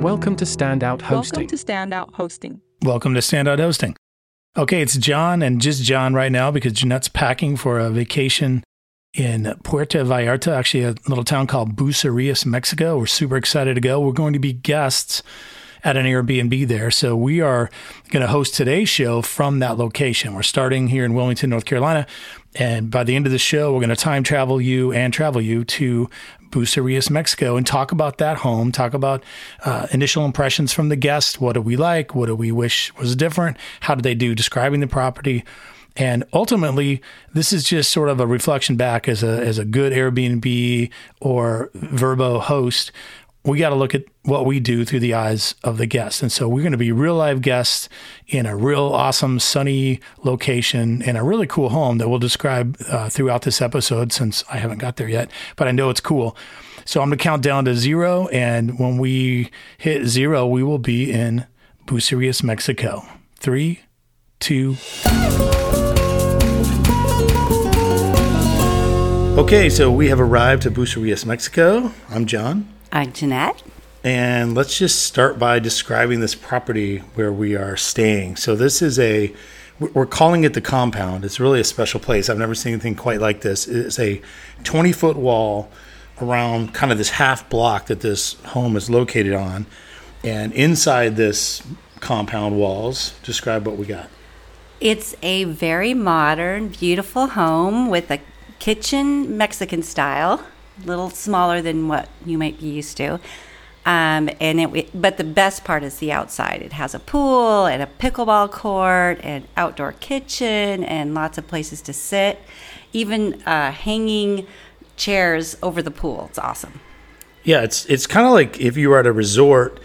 Welcome to Standout Hosting. Welcome to Standout Hosting. Welcome to Standout Hosting. Okay, it's John and just John right now because Jeanette's packing for a vacation in Puerto Vallarta, actually a little town called Bucerias, Mexico. We're super excited to go. We're going to be guests at an Airbnb there. So we are going to host today's show from that location. We're starting here in Wilmington, North Carolina. And by the end of the show, we're going to time travel you and travel you to Bucerias, Mexico, and talk about that home, talk about uh, initial impressions from the guest. What do we like? What do we wish was different? How did they do describing the property? And ultimately, this is just sort of a reflection back as a as a good Airbnb or VRBO host we got to look at what we do through the eyes of the guest. And so we're going to be real live guests in a real awesome, sunny location in a really cool home that we'll describe uh, throughout this episode since I haven't got there yet, but I know it's cool. So I'm going to count down to zero. And when we hit zero, we will be in Bucerias, Mexico. Three, two. Okay, so we have arrived to Bucerias, Mexico. I'm John. I'm Jeanette. And let's just start by describing this property where we are staying. So, this is a, we're calling it the compound. It's really a special place. I've never seen anything quite like this. It's a 20 foot wall around kind of this half block that this home is located on. And inside this compound walls, describe what we got. It's a very modern, beautiful home with a kitchen Mexican style little smaller than what you might be used to. Um, and it, but the best part is the outside. It has a pool and a pickleball court and outdoor kitchen and lots of places to sit, even uh, hanging chairs over the pool. It's awesome. Yeah, it's it's kind of like if you were at a resort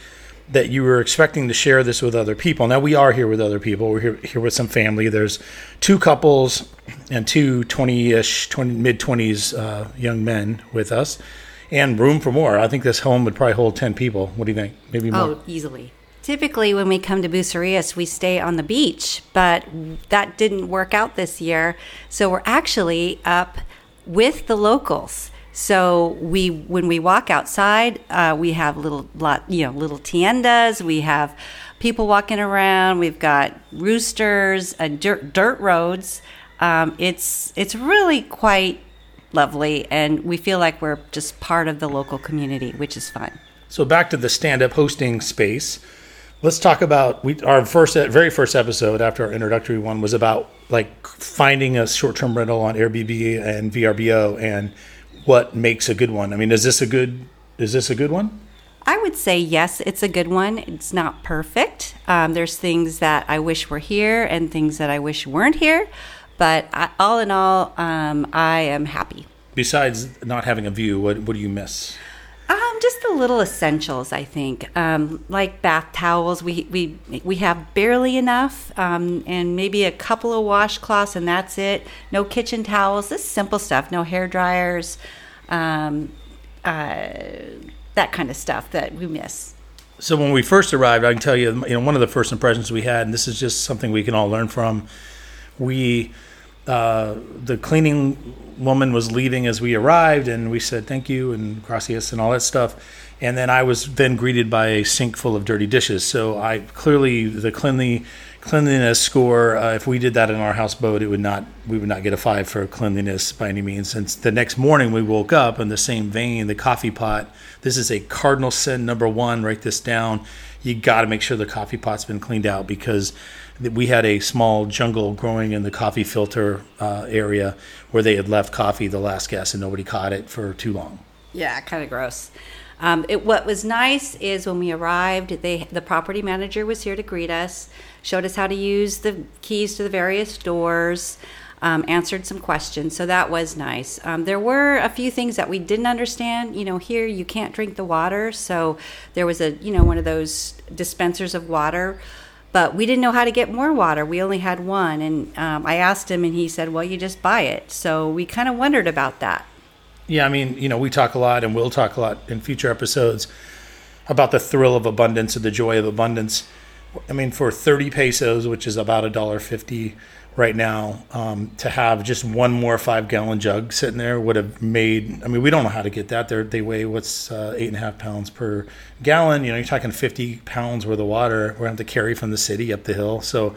that you were expecting to share this with other people. Now we are here with other people. We're here, here with some family. There's two couples and two 20-ish, 20, mid 20s uh, young men with us, and room for more. I think this home would probably hold 10 people. What do you think? Maybe more. Oh, easily. Typically, when we come to Bucerias, we stay on the beach, but that didn't work out this year. So we're actually up with the locals. So we, when we walk outside, uh, we have little, lot, you know, little tiendas. We have people walking around. We've got roosters, and dirt, dirt roads. Um, it's it's really quite lovely, and we feel like we're just part of the local community, which is fun. So back to the Standout Hosting space. Let's talk about we our first very first episode after our introductory one was about like finding a short-term rental on Airbnb and VRBO and what makes a good one. I mean, is this a good is this a good one? I would say yes, it's a good one. It's not perfect. Um, there's things that I wish were here and things that I wish weren't here. But I, all in all, um, I am happy. Besides not having a view, what, what do you miss? Um, just the little essentials, I think, um, like bath towels. We we we have barely enough, um, and maybe a couple of washcloths, and that's it. No kitchen towels. This simple stuff. No hair dryers, um, uh, that kind of stuff that we miss. So when we first arrived, I can tell you, you know, one of the first impressions we had, and this is just something we can all learn from. We the cleaning woman was leaving as we arrived, and we said thank you and gracias and all that stuff. And then I was then greeted by a sink full of dirty dishes. So I clearly the cleanly cleanliness score. Uh, if we did that in our houseboat, it would not we would not get a five for cleanliness by any means. And the next morning we woke up in the same vein. The coffee pot. This is a cardinal sin number one. Write this down. You got to make sure the coffee pot's been cleaned out because we had a small jungle growing in the coffee filter uh, area where they had left coffee the last guest and nobody caught it for too long. Yeah, kind of gross. Um, it, what was nice is when we arrived, they, the property manager was here to greet us, showed us how to use the keys to the various doors, um, answered some questions. So that was nice. Um, there were a few things that we didn't understand. You know, here you can't drink the water, so there was a you know one of those dispensers of water but we didn't know how to get more water. We only had one. And um, I asked him, and he said, Well, you just buy it. So we kind of wondered about that. Yeah, I mean, you know, we talk a lot and we'll talk a lot in future episodes about the thrill of abundance or the joy of abundance. I mean, for 30 pesos, which is about a dollar fifty, right now um, to have just one more five gallon jug sitting there would have made i mean we don't know how to get that. They're, they weigh what's uh, eight and a half pounds per gallon. You know you're talking 50 pounds worth of water we're going to have to carry from the city up the hill. So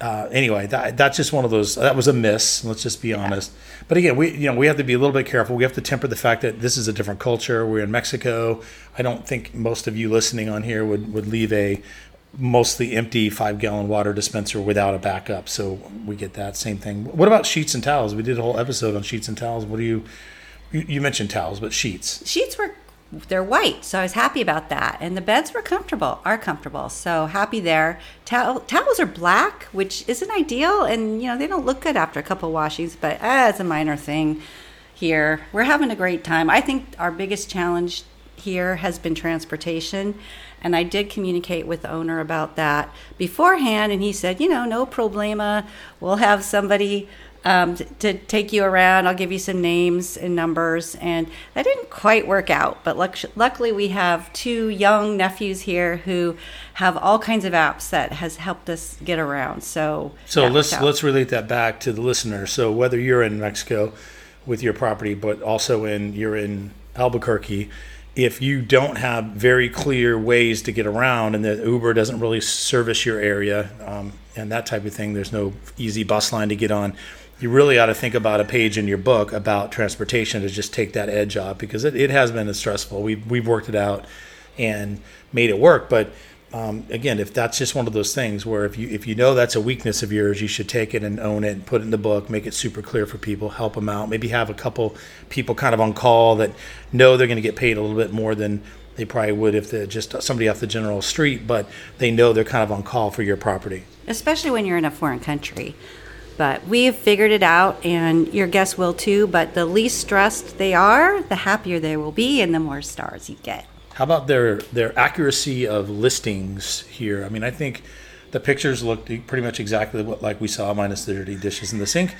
uh, anyway that, that's just one of those that was a miss let's just be honest but again we you know we have to be a little bit careful we have to temper the fact that this is a different culture we're in mexico i don't think most of you listening on here would would leave a mostly empty five gallon water dispenser without a backup. So we get that same thing. What about sheets and towels? We did a whole episode on sheets and towels. What do you, you, you mentioned towels, but sheets. Sheets were they're white, so I was happy about that. And the beds were comfortable, are comfortable, so happy there. Tow- towels are black, which isn't ideal, and you know they don't look good after a couple washings, but uh, it's a minor thing. Here, we're having a great time. I think our biggest challenge here has been transportation. And I did communicate with the owner about that beforehand, and he said, you know, no problema. We'll have somebody um, to, to take you around. I'll give you some names and numbers. And that didn't quite work out, but luckily we have two young nephews here who have all kinds of apps that has helped us get around. So so let's let's relate that back to the listener. So whether you're in Mexico with your property, but also in you're in Albuquerque if you don't have very clear ways to get around and the Uber doesn't really service your area um, and that type of thing, there's no easy bus line to get on. You really ought to think about a page in your book about transportation to just take that edge off because it, it has been stressful. We've, we've worked it out and made it work, but um, again, if that's just one of those things where if you if you know that's a weakness of yours, you should take it and own it and put it in the book, make it super clear for people, help them out. Maybe have a couple people kind of on call that know they're going to get paid a little bit more than they probably would if they're just somebody off the general street, but they know they're kind of on call for your property. Especially when you're in a foreign country. But we've figured it out, and your guests will too. But the least stressed they are, the happier they will be, and the more stars you get. How about their their accuracy of listings here? I mean, I think the pictures looked pretty much exactly what like we saw, minus the dirty dishes in the sink.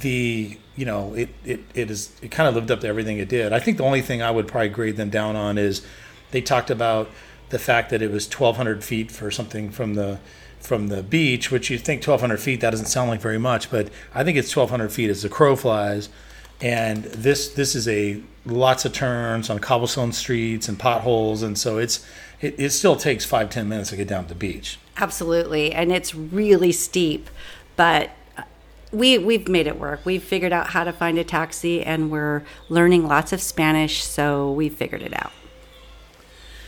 The you know it it it is it kind of lived up to everything it did. I think the only thing I would probably grade them down on is they talked about the fact that it was 1,200 feet for something from the from the beach, which you think 1,200 feet that doesn't sound like very much, but I think it's 1,200 feet as the crow flies and this this is a lots of turns on cobblestone streets and potholes. And so it's it, it still takes five ten minutes to get down to the beach. Absolutely. And it's really steep but we we've made it work. We've figured out how to find a taxi and we're learning lots of spanish so we figured it out.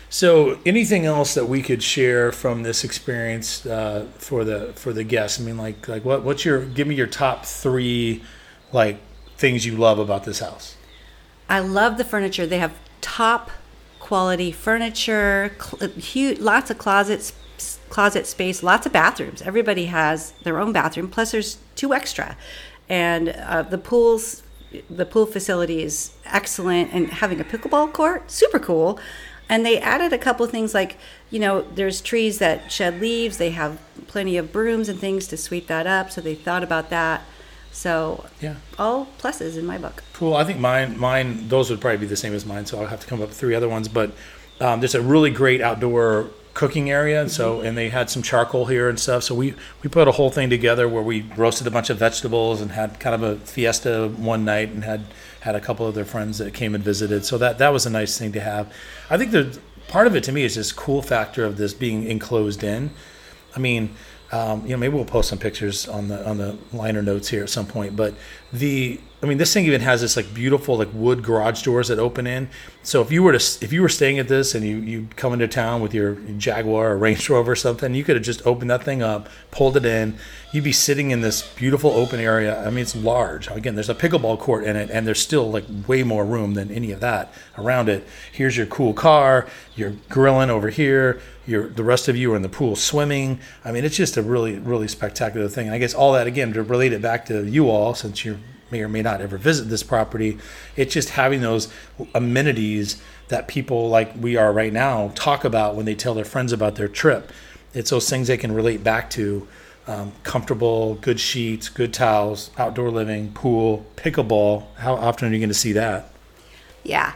So anything else that we could share from this experience uh, for the for the guests? I mean like like what what's your give me your top three like things you love about this house? I love the furniture. They have top quality furniture, cl- huge, lots of closets, closet space, lots of bathrooms. Everybody has their own bathroom. Plus, there's two extra, and uh, the pools, the pool facility is excellent. And having a pickleball court, super cool. And they added a couple things like, you know, there's trees that shed leaves. They have plenty of brooms and things to sweep that up. So they thought about that. So yeah, all pluses in my book. Cool. I think mine, mine, those would probably be the same as mine. So I'll have to come up with three other ones. But um, there's a really great outdoor cooking area, and so and they had some charcoal here and stuff. So we we put a whole thing together where we roasted a bunch of vegetables and had kind of a fiesta one night and had had a couple of their friends that came and visited. So that that was a nice thing to have. I think the part of it to me is this cool factor of this being enclosed in. I mean um, you know, maybe we'll post some pictures on the on the liner notes here at some point. But the, I mean, this thing even has this like beautiful like wood garage doors that open in. So if you were to if you were staying at this and you you come into town with your Jaguar or Range Rover or something, you could have just opened that thing up, pulled it in. You'd be sitting in this beautiful open area. I mean, it's large. Again, there's a pickleball court in it, and there's still like way more room than any of that around it. Here's your cool car. You're grilling over here you're the rest of you are in the pool swimming. I mean, it's just a really really spectacular thing. And I guess all that again to relate it back to you all, since you may or may not ever visit this property, it's just having those amenities that people like we are right now talk about when they tell their friends about their trip. It's those things they can relate back to. Um, comfortable, good sheets, good towels, outdoor living, pool, pickleball. How often are you going to see that? Yeah,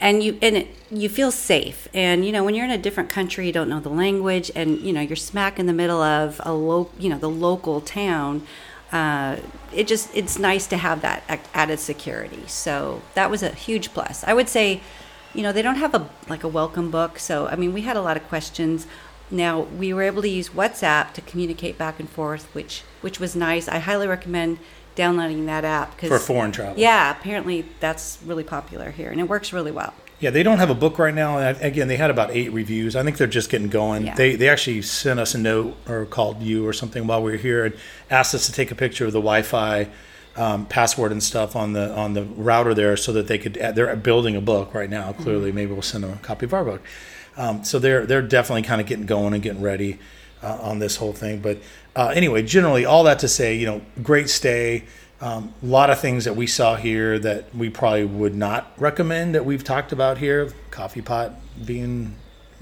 and you and it, you feel safe. And you know, when you're in a different country, you don't know the language, and you know you're smack in the middle of a low, you know, the local town. Uh, it just it's nice to have that added security. So that was a huge plus. I would say, you know, they don't have a like a welcome book. So I mean, we had a lot of questions. Now we were able to use WhatsApp to communicate back and forth, which which was nice. I highly recommend downloading that app because For foreign travel. Yeah, apparently that's really popular here, and it works really well. Yeah, they don't have a book right now. And again, they had about eight reviews. I think they're just getting going. Yeah. They they actually sent us a note or called you or something while we were here and asked us to take a picture of the Wi-Fi um, password and stuff on the on the router there so that they could. They're building a book right now. Clearly, maybe we'll send them a copy of our book. Um, so they're they're definitely kind of getting going and getting ready uh, on this whole thing. But uh, anyway, generally, all that to say, you know, great stay. Um, a lot of things that we saw here that we probably would not recommend that we've talked about here. Coffee pot being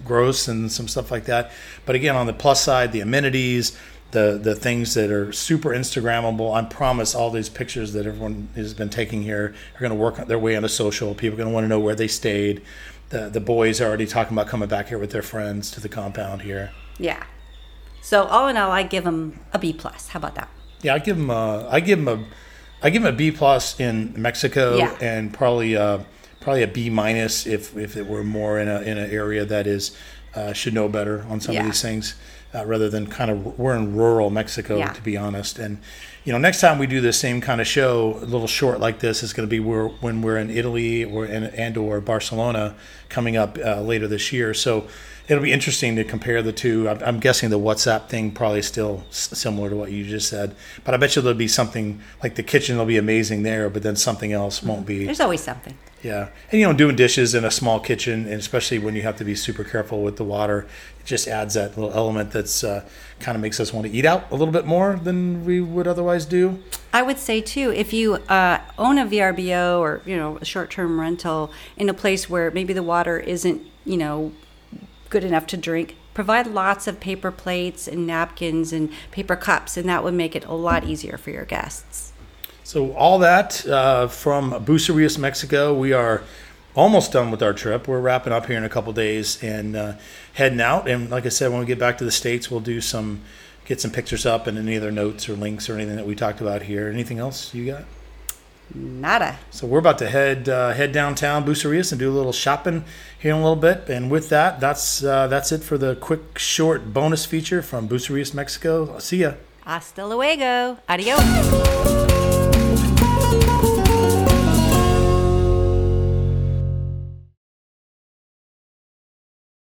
gross and some stuff like that. But again, on the plus side, the amenities, the the things that are super Instagrammable. I promise all these pictures that everyone has been taking here are going to work their way onto social. People are going to want to know where they stayed. The the boys are already talking about coming back here with their friends to the compound here. Yeah. So all in all, I give them a B plus. How about that? Yeah, I give them a, I give them a, I give them a B plus in Mexico, Yeah. and probably a, probably a B minus if if it were more in a in an area that is uh, should know better on some Yeah. of these things, uh, rather than kind of we're in rural Mexico Yeah. to be honest. And you know, next time we do the same kind of show, a little short like this, is going to be where, when we're in Italy or in, and or Barcelona coming up uh, later this year. So it'll be interesting to compare the two. I'm, I'm guessing the WhatsApp thing probably still s- similar to what you just said, but I bet you there'll be something like the kitchen will be amazing there, but then something else won't be. There's always something. Yeah, and you know, doing dishes in a small kitchen, and especially when you have to be super careful with the water, it just adds that little element that's uh, kind of makes us want to eat out a little bit more than we would otherwise do. I would say too, if you uh, own a VRBO or you know a short-term rental in a place where maybe the water isn't you know good enough to drink, provide lots of paper plates and napkins and paper cups, and that would make it a lot easier for your guests. So all that uh, from Bucerias, Mexico. We are almost done with our trip. We're wrapping up here in a couple days and uh, heading out. And like I said, when we get back to the states, we'll do some get some pictures up and any other notes or links or anything that we talked about here. Anything else you got? Nada. So we're about to head uh, head downtown Bucerias and do a little shopping here in a little bit. And with that, that's uh, that's it for the quick short bonus feature from Bucerias, Mexico. I'll see ya. Hasta luego. Adios.